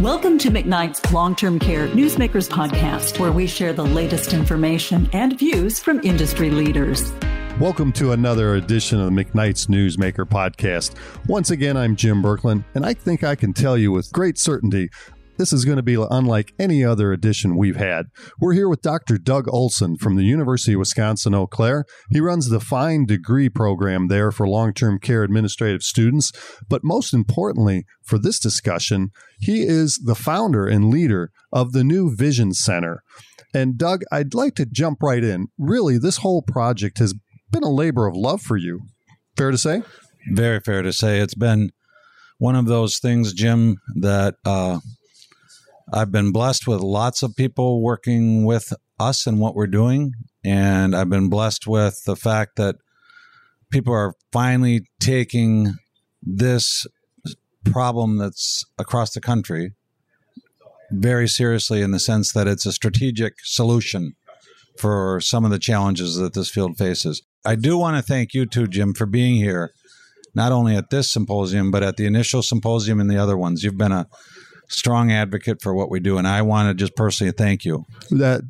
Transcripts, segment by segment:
Welcome to McKnight's Long Term Care Newsmakers podcast, where we share the latest information and views from industry leaders. Welcome to another edition of McKnight's Newsmaker podcast. Once again, I'm Jim Berklan, and I think I can tell you with great certainty this is going to be unlike any other edition we've had. We're here with Dr. Doug Olson from the University of Wisconsin Eau Claire. He runs the Fine Degree program there for long term care administrative students. But most importantly, for this discussion, he is the founder and leader of the new Vision Center. And Doug, I'd like to jump right in. Really, this whole project has been a labor of love for you. Fair to say? Very fair to say. It's been one of those things, Jim, that uh, I've been blessed with lots of people working with us and what we're doing. And I've been blessed with the fact that people are finally taking this problem that's across the country very seriously in the sense that it's a strategic solution for some of the challenges that this field faces. I do want to thank you too, Jim, for being here, not only at this symposium, but at the initial symposium and the other ones. You've been a strong advocate for what we do, and I want to just personally thank you. That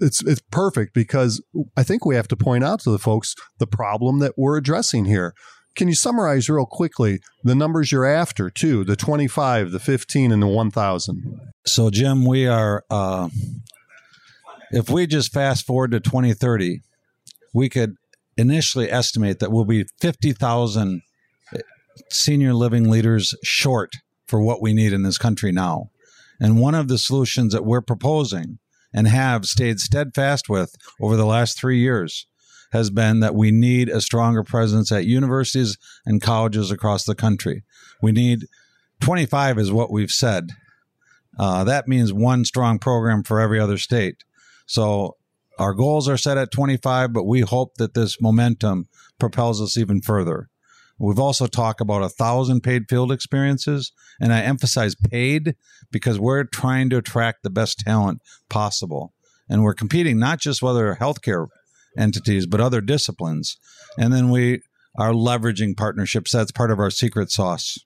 it's it's perfect because I think we have to point out to the folks the problem that we're addressing here. Can you summarize real quickly the numbers you're after too? The 25, the 15, and the 1,000. So, Jim, we are. Uh, if we just fast forward to 2030, we could initially estimate that we'll be 50,000 senior living leaders short for what we need in this country now. And one of the solutions that we're proposing and have stayed steadfast with over the last three years has been that we need a stronger presence at universities and colleges across the country. We need 25 is what we've said. Uh, that means one strong program for every other state. So our goals are set at 25, but we hope that this momentum propels us even further. We've also talked about a thousand paid field experiences, and I emphasize paid because we're trying to attract the best talent possible, and we're competing not just with other healthcare entities but other disciplines, and then we are leveraging partnerships. That's part of our secret sauce.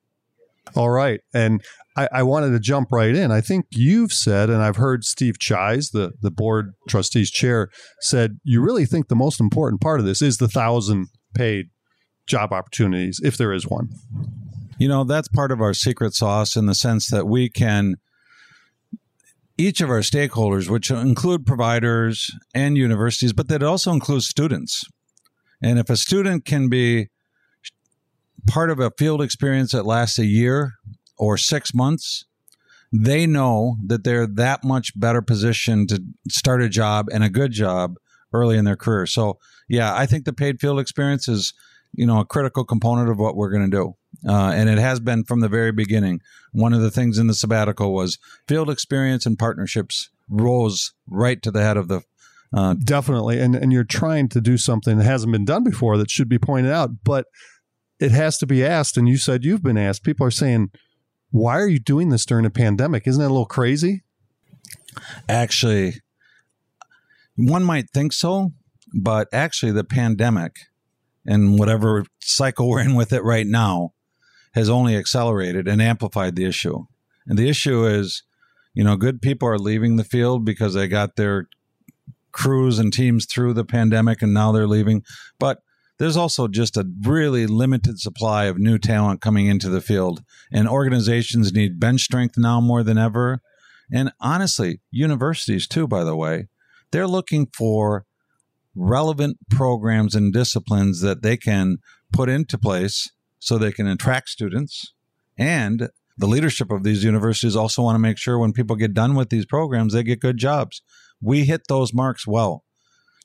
All right, and I, I, wanted to jump right in. I think you've said, and I've heard Steve Chies, the the board trustees chair, said you really think the most important part of this is the thousand paid job opportunities, if there is one? You know, that's part of our secret sauce in the sense that we can, each of our stakeholders, which include providers and universities, but that also includes students. And if a student can be part of a field experience that lasts a year or six months, they know that they're that much better positioned to start a job and a good job early in their career. So, yeah, I think the paid field experience is you know a critical component of what we're going to do. Uh, and it has been from the very beginning. One of the things in the sabbatical was field experience and partnerships rose right to the head of the uh, definitely. And and you're trying to do something that hasn't been done before that should be pointed out but it has to be asked and you said you've been asked. People are saying why are you doing this during a pandemic? Isn't that a little crazy? Actually one might think so but actually the pandemic and whatever cycle we're in with it right now has only accelerated and amplified the issue. And the issue is, you know, good people are leaving the field because they got their crews and teams through the pandemic and now they're leaving. But there's also just a really limited supply of new talent coming into the field. And organizations need bench strength now more than ever. And honestly, universities too, by the way, they're looking for relevant programs and disciplines that they can put into place so they can attract students. And the leadership of these universities also want to make sure when people get done with these programs they get good jobs. We hit those marks well.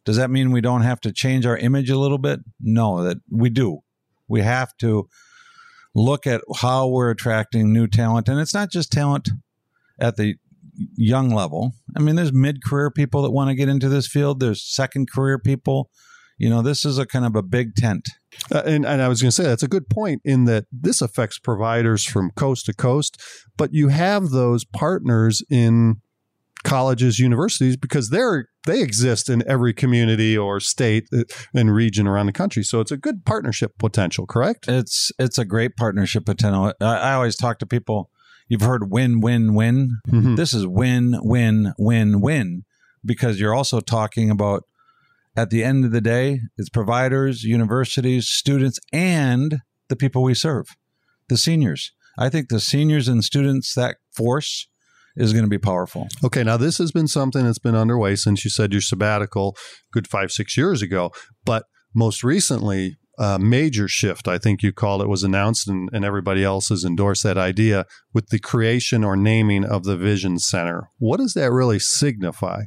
Does that mean we don't have to change our image a little bit? No that we do. We have to look at how we're attracting new talent. And it's not just talent at the young level. I mean, there's mid career people that want to get into this field, there's second career people. You know, this is a kind of a big tent. Uh, and, and I was going to say that's a good point in that this affects providers from coast to coast, but you have those partners in colleges, universities, because they're they exist in every community or state uh, and region around the country. So it's a good partnership potential, correct? It's it's a great partnership potential. I, I always talk to people you've heard win, win, win. Mhm. This is win, win, win, win, because you're also talking about at the end of the day, it's providers, universities, students, and the people we serve, the seniors. I think the seniors and students, that force is going to be powerful. Okay, now this has been something that's been underway since you said your sabbatical, good five, six years ago. But most recently, a major shift, I think you called it, was announced, and, and everybody else has endorsed that idea with the creation or naming of the Vision Center. What does that really signify?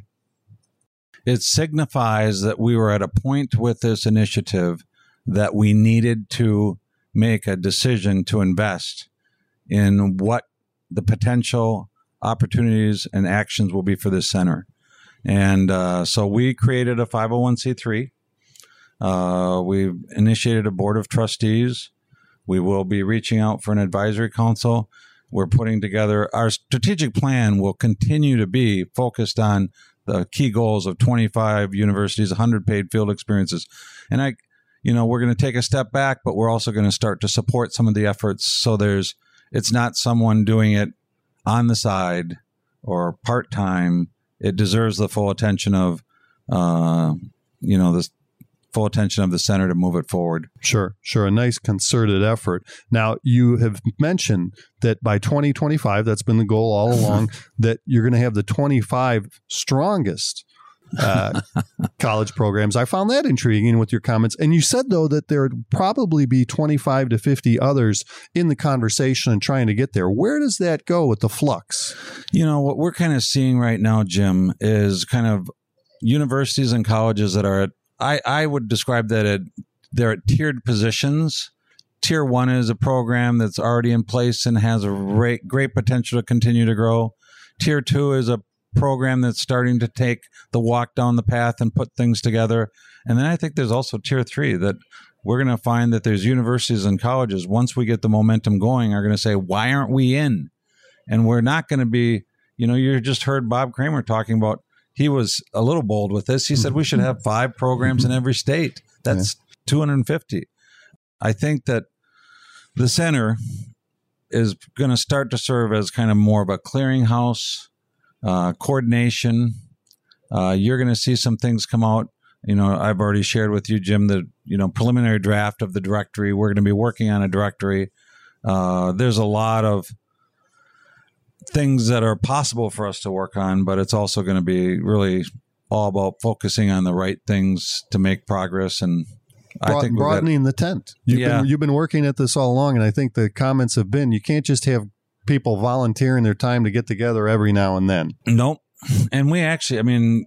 It signifies that we were at a point with this initiative that we needed to make a decision to invest in what the potential opportunities and actions will be for this center. And uh, so we created a 501c3. Uh, we've initiated a board of trustees. We will be reaching out for an advisory council. We're putting together our strategic plan will continue to be focused on the key goals of 25 universities, 100 paid field experiences. And I, you know, we're going to take a step back, but we're also going to start to support some of the efforts. So there's, it's not someone doing it on the side or part time. It deserves the full attention of, uh, you know, the full attention of the center to move it forward. Sure, sure. A nice concerted effort. Now, you have mentioned that by 2025, that's been the goal all along, that you're going to have the 25 strongest uh, college programs. I found that intriguing with your comments. And you said, though, that there would probably be 25 to 50 others in the conversation and trying to get there. Where does that go with the flux? You know, what we're kind of seeing right now, Jim, is kind of universities and colleges that are at, I, I would describe that at, they're at tiered positions. Tier one is a program that's already in place and has a great, great potential to continue to grow. Tier two is a program that's starting to take the walk down the path and put things together. And then I think there's also tier three that we're going to find that there's universities and colleges, once we get the momentum going, are going to say, why aren't we in? And we're not going to be, you know, you just heard Bob Kramer talking about, he was a little bold with this. He said we should have five programs in every state. That's 250. I think that the center is going to start to serve as kind of more of a clearinghouse, uh, coordination. Uh, you're going to see some things come out. You know, I've already shared with you, Jim, the you know preliminary draft of the directory. We're going to be working on a directory. Uh, there's a lot of things that are possible for us to work on, but it's also going to be really all about focusing on the right things to make progress. And I think we've got- broadening the tent. You've, Yeah. been, you've been working at this all along, and I think the comments have been you can't just have people volunteering their time to get together every now and then. Nope. And we actually, I mean,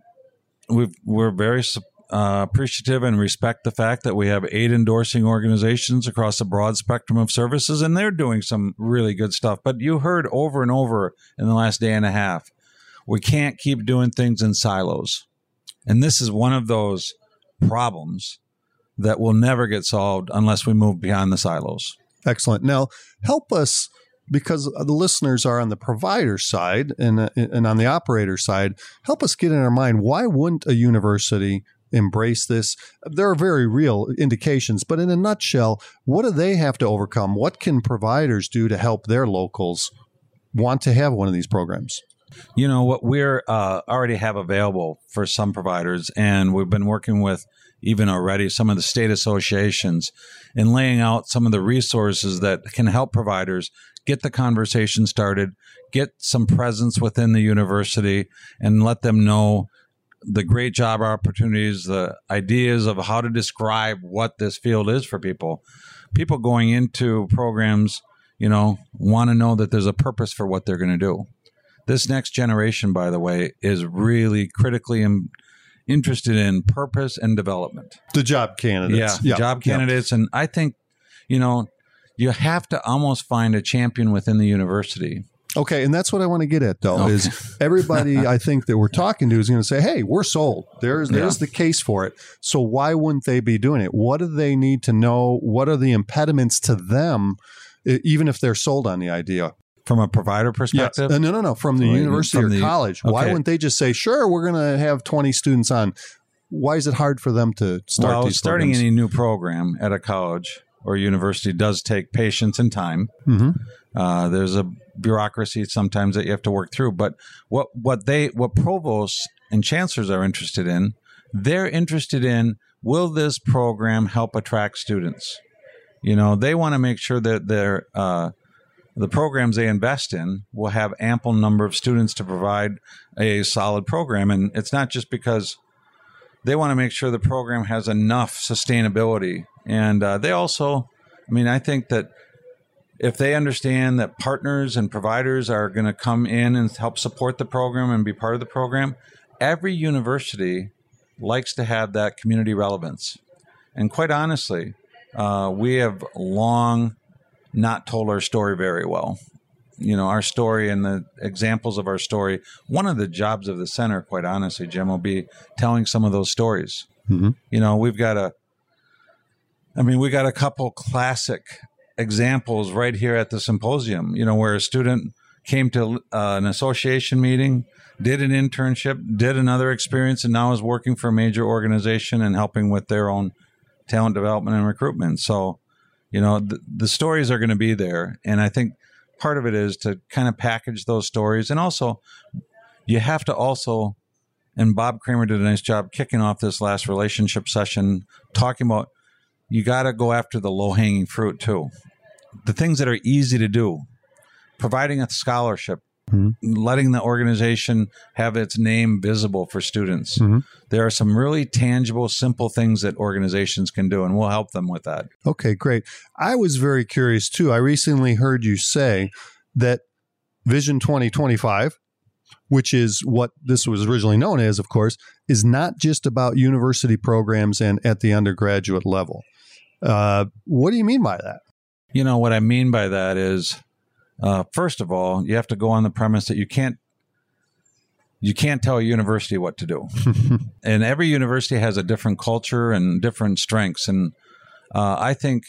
we've, we're very uh, appreciative and respect the fact that we have eight endorsing organizations across a broad spectrum of services, and they're doing some really good stuff. But you heard over and over in the last day and a half, we can't keep doing things in silos. And this is one of those problems that will never get solved unless we move beyond the silos. Excellent. Now, help us because the listeners are on the provider side and and on the operator side. Help us get in our mind why wouldn't a university embrace this? There are very real indications, but in a nutshell, what do they have to overcome? What can providers do to help their locals want to have one of these programs? You know what we're uh, already have available for some providers, and we've been working with even already some of the state associations in laying out some of the resources that can help providers get the conversation started, get some presence within the university, and let them know the great job opportunities, the ideas of how to describe what this field is for people. People going into programs, you know, want to know that there's a purpose for what they're going to do. This next generation, by the way, is really critically in, interested in purpose and development. The job candidates. Yeah, job yeah. candidates. And I think, you know, you have to almost find a champion within the university. Okay, and that's what I want to get at though Okay. is everybody I think that we're talking to is going to say, "Hey, we're sold. There's there's the case for it. So why wouldn't they be doing it? What do they need to know? What are the impediments to them even if they're sold on the idea?" From a provider perspective, Uh, no, no, no, from the university from or the- college. Why wouldn't they just say, "Sure, we're going to have 20 students on." Why is it hard for them to start well, starting programs? any new program at a college or university does take patience and time. Mm-hmm. Uh, there's a bureaucracy sometimes that you have to work through. But what what they what provosts and chancellors are interested in, they're interested in will this program help attract students? You know, they want to make sure that their uh, the programs they invest in will have ample number of students to provide a solid program, and it's not just because they want to make sure the program has enough sustainability, and uh, they also, I mean, I think that if they understand that partners and providers are going to come in and help support the program and be part of the program, every university likes to have that community relevance. And quite honestly, uh, we have long not told our story very well. You know, our story and the examples of our story. One of the jobs of the center, quite honestly, Jim, will be telling some of those stories. Mm-hmm. You know, we've got a, I mean, we got a couple classic examples right here at the symposium, you know, where a student came to uh, an association meeting, did an internship, did another experience, and now is working for a major organization and helping with their own talent development and recruitment. So, you know, the, the stories are going to be there. And I think part of it is to kind of package those stories. And also, you have to also, and Bob Kramer did a nice job kicking off this last relationship session, talking about you got to go after the low hanging fruit too. The things that are easy to do, providing a scholarship, Mm-hmm. letting the organization have its name visible for students. Mm-hmm. There are some really tangible, simple things that organizations can do, and we'll help them with that. Okay, great. I was very curious too. I recently heard you say that Vision 2025, which is what this was originally known as, of course, is not just about university programs and at the undergraduate level. Uh, what do you mean by that? You know, what I mean by that is, uh, first of all, you have to go on the premise that you can't you can't tell a university what to do. and every university has a different culture and different strengths. And uh, I think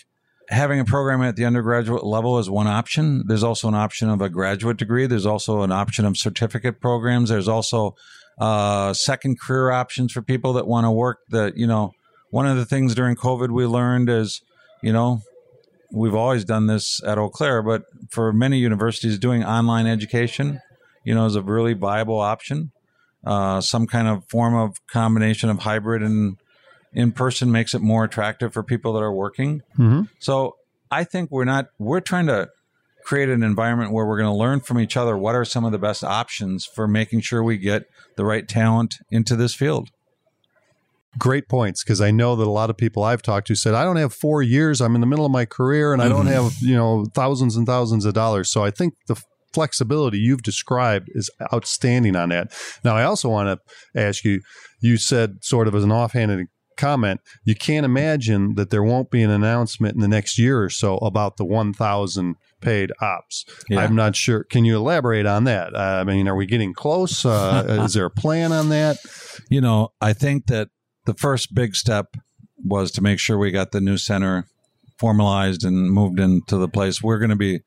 having a program at the undergraduate level is one option. There's also an option of a graduate degree. There's also an option of certificate programs. There's also uh, second career options for people that want to work. That you know, one of the things during COVID we learned is, you know, we've always done this at Eau Claire, but for many universities, doing online education, you know, is a really viable option. Uh, some kind of form of combination of hybrid and in person makes it more attractive for people that are working. Mm-hmm. So I think we're not, we're trying to create an environment where we're going to learn from each other what are some of the best options for making sure we get the right talent into this field. Great points because I know that a lot of people I've talked to said I don't have four years. I'm in the middle of my career and I don't have you know thousands and thousands of dollars. So I think the flexibility you've described is outstanding on that. Now I also want to ask you. You said sort of as an offhanded comment, you can't imagine that there won't be an announcement in the next year or so about the 1,000 paid ops. Yeah. I'm not sure. Can you elaborate on that? Uh, I mean, are we getting close? Uh, is there a plan on that? You know, I think that the first big step was to make sure we got the new center formalized and moved into the place. We're going to be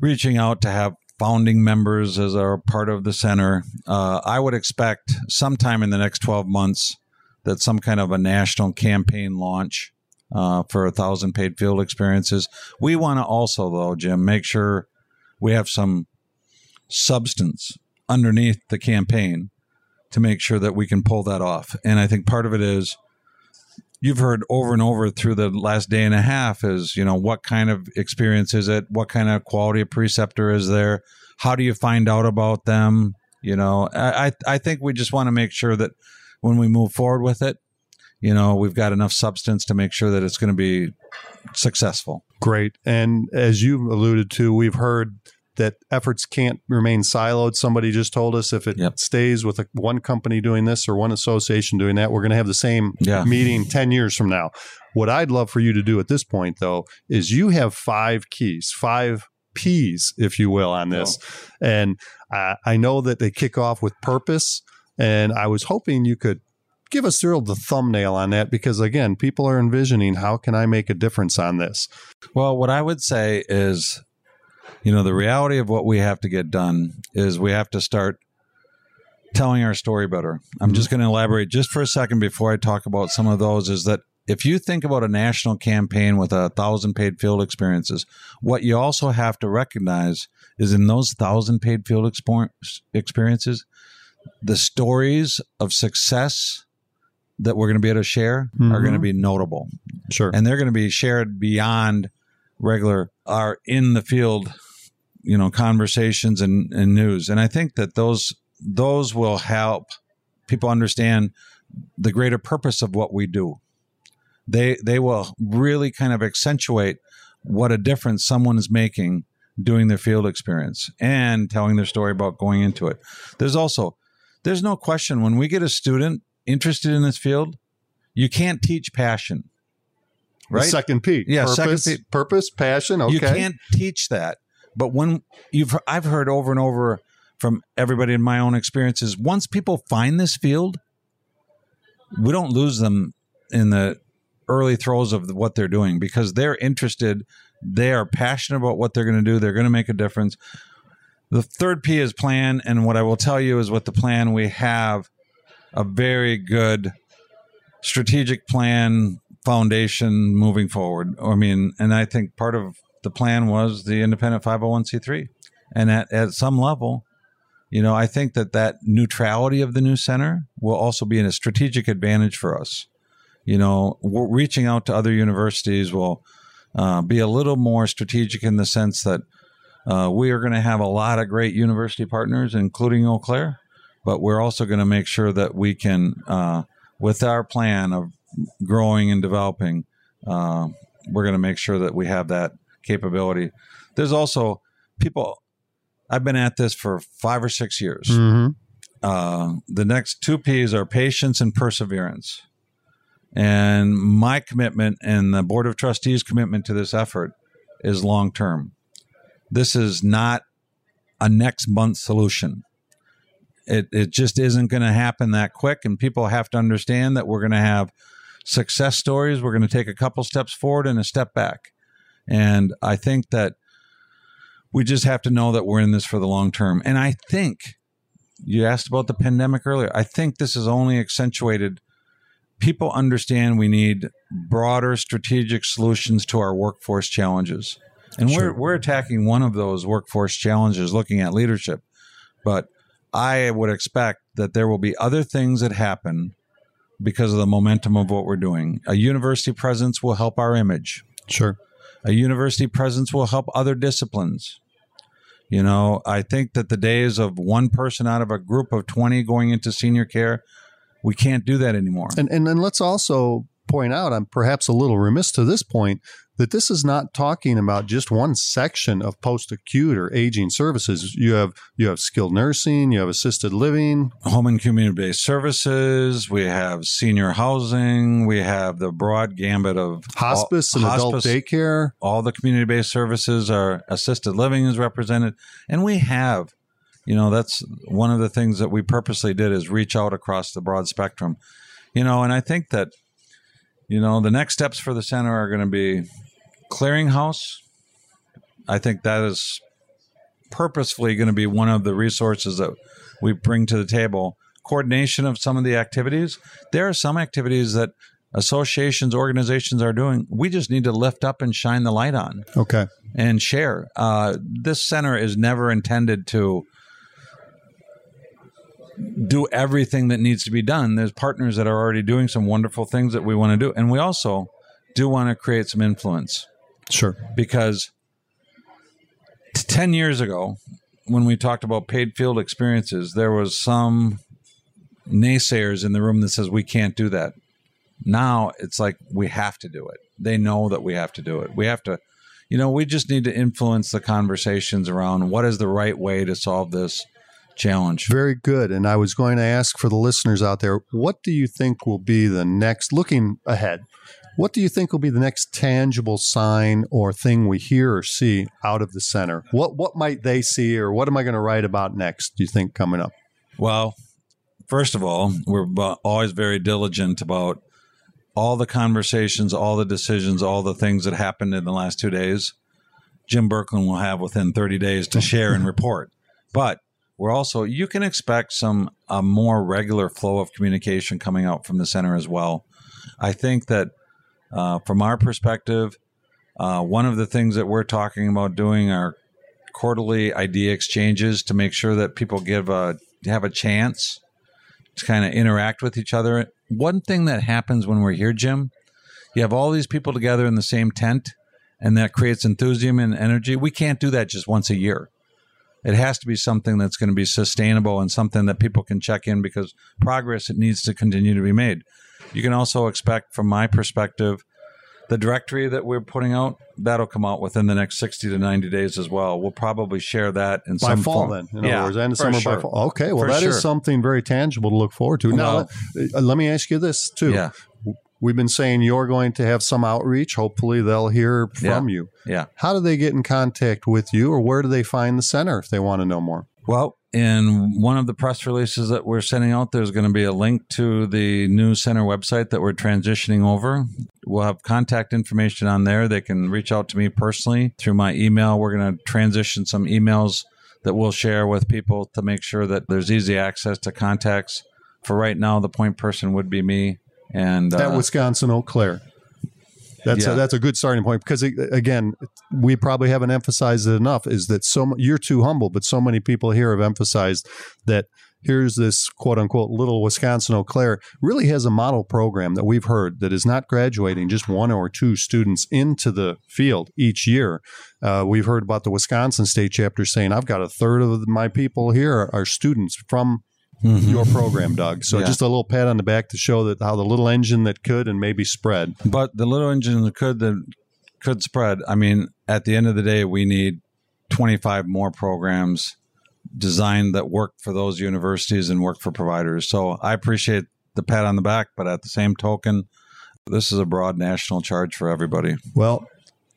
reaching out to have founding members as our part of the center. Uh, I would expect sometime in the next 12 months that some kind of a national campaign launch uh, for a thousand paid field experiences. We want to also, though, Jim, make sure we have some substance underneath the campaign to make sure that we can pull that off. And I think part of it is you've heard over and over through the last day and a half is, you know, what kind of experience is it? What kind of quality of preceptor is there? How do you find out about them? You know, I, I think we just want to make sure that when we move forward with it, you know, we've got enough substance to make sure that it's going to be successful. Great. And as you alluded to, we've heard that efforts can't remain siloed. Somebody just told us if it Yep. stays with a, one company doing this or one association doing that, we're going to have the same Yeah. meeting 10 years from now. What I'd love for you to do at this point, though, is you have five keys, five P's, if you will, on this. And uh, I know that they kick off with purpose. And I was hoping you could give us sort of the thumbnail on that because, again, people are envisioning how can I make a difference on this? Well, what I would say is, you know, the reality of what we have to get done is we have to start telling our story better. I'm just going to elaborate just for a second before I talk about some of those is that if you think about a national campaign with a thousand paid field experiences, what you also have to recognize is in those thousand paid field expo- experiences, the stories of success that we're going to be able to share are Mhm. going to be notable Sure. and they're going to be shared beyond regular are in the field you know conversations and, and news. And i think that those those will help people understand the greater purpose of what we do. They they will really kind of accentuate what a difference someone is making doing their field experience and telling their story about going into it. There's also there's no question when we get a student interested in this field you can't teach passion The Second P. Yeah, Purpose, second P. purpose, passion. Okay. you can't teach that. But when you've, I've heard over and over from everybody in my own experiences, once people find this field, we don't lose them in the early throes of what they're doing because they're interested. They are passionate about what they're going to do. They're going to make a difference. The third P is plan. And what I will tell you is with the plan, we have a very good strategic plan foundation moving forward. I mean, and I think part of the plan was the independent 501c3. And at, at some level, you know, I think that that neutrality of the new center will also be in a strategic advantage for us. You know, reaching out to other universities will uh, be a little more strategic in the sense that uh, we are going to have a lot of great university partners, including Eau Claire, but we're also going to make sure that we can, uh, with our plan of growing and developing, uh, we're going to make sure that we have that capability. There's also people. I've been at this for five or six years. Mhm. Uh, the next two P's are patience and perseverance. And my commitment and the Board of Trustees' commitment to this effort is long term. This is not a next month solution. It, it just isn't going to happen that quick. And people have to understand that we're going to have success stories. We're going to take a couple steps forward and a step back. And I think that we just have to know that we're in this for the long term. And I think you asked about the pandemic earlier. I think this is only accentuated. People understand we need broader strategic solutions to our workforce challenges. And Sure. we're, we're attacking one of those workforce challenges looking at leadership. But I would expect that there will be other things that happen because of the momentum of what we're doing. A university presence will help our image Sure. a university presence will help other disciplines. You know, I think that the days of one person out of a group of 20 going into senior care, we can't do that anymore. And and then let's also point out, I'm perhaps a little remiss to this point, that this is not talking about just one section of post acute or aging services. You have you have skilled nursing, you have assisted living. Home and community based services, we have senior housing, we have the broad gambit of Hospice all, and adult hospice, daycare. all the community based services are assisted living is represented. And we have, you know, that's one of the things that we purposely did is reach out across the broad spectrum. You know, and I think that, you know, the next steps for the center are going to be clearinghouse. I think that is purposefully going to be one of the resources that we bring to the table. Coordination of some of the activities. There are some activities that associations, organizations are doing. We just need to lift up and shine the light on Okay. and share. Uh, this center is never intended to do everything that needs to be done. There's partners that are already doing some wonderful things that we want to do. And we also do want to create some influence Sure. because 10 years ago, when we talked about paid field experiences, there was some naysayers in the room that says we can't do that. Now it's like we have to do it. They know that we have to do it. We have to, you know, we just need to influence the conversations around what is the right way to solve this challenge. Very good. And I was going to ask for the listeners out there, what do you think will be the next, looking ahead, what do you think will be the next tangible sign or thing we hear or see out of the center? What what might they see or what am I going to write about next, do you think, coming up? Well, first of all, we're always very diligent about all the conversations, all the decisions, all the things that happened in the last two days. Jim Berklan will have within 30 days to share and report. But we're also, you can expect some a more regular flow of communication coming out from the center as well. I think that Uh, from our perspective, uh, one of the things that we're talking about doing are quarterly idea exchanges to make sure that people give a have a chance to kind of interact with each other. One thing that happens when we're here, Jim, you have all these people together in the same tent, and that creates enthusiasm and energy. We can't do that just once a year. It has to be something that's going to be sustainable and something that people can check in because progress it needs to continue to be made. You can also expect, from my perspective, the directory that we're putting out that'll come out within the next 60 to 90 days as well we'll probably share that in by some fall form. then in yeah, other words of summer sure. by fall okay well For that is sure. something very tangible to look forward to now Well- let, uh, let me ask you this too yeah we've been saying you're going to have some outreach hopefully they'll hear from you yeah how do they get in contact with you or where do they find the center if they want to know more Well, in one of the press releases that we're sending out, there's going to be a link to the new center website that we're transitioning over. We'll have contact information on there. They can reach out to me personally through my email. We're going to transition some emails that we'll share with people to make sure that there's easy access to contacts. For right now, the point person would be me. And at uh, Wisconsin Eau Claire. That's Yeah. a, that's a good starting point because it- again, we probably haven't emphasized it enough. Is that so? You're too humble, but so many people here have emphasized that. Here's this quote unquote little Wisconsin Eau Claire really has a model program that we've heard that is not graduating just one or two students into the field each year. Uh, we've heard about the Wisconsin state chapter saying, I've got a third of my people here are students from mhm. your program, Doug. So Yeah. just a little pat on the back to show that how the little engine that could and maybe spread. But the little engine that could that could spread. I mean, at the end of the day, we need 25 more programs designed that work for those universities and work for providers. So I appreciate the pat on the back, but at the same token, this is a broad national charge for everybody. Well,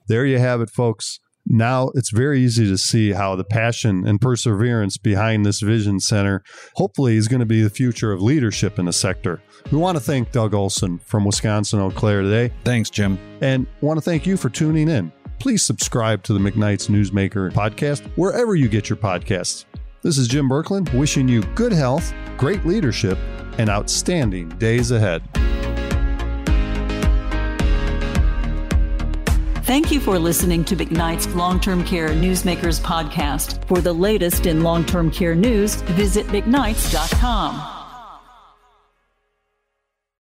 there you have it, folks. Now it's very easy to see how the passion and perseverance behind this Vision Center hopefully is going to be the future of leadership in the sector. We want to thank Doug Olson from Wisconsin Eau Claire today Thanks, Jim. and want to thank you for tuning in. Please subscribe to the McKnight's Newsmaker podcast wherever you get your podcasts. This is Jim Berklan wishing you good health, great leadership, and outstanding days ahead. Thank you for listening to McKnight's Long Term Care Newsmakers podcast. For the latest in long term care news, visit McKnights.com.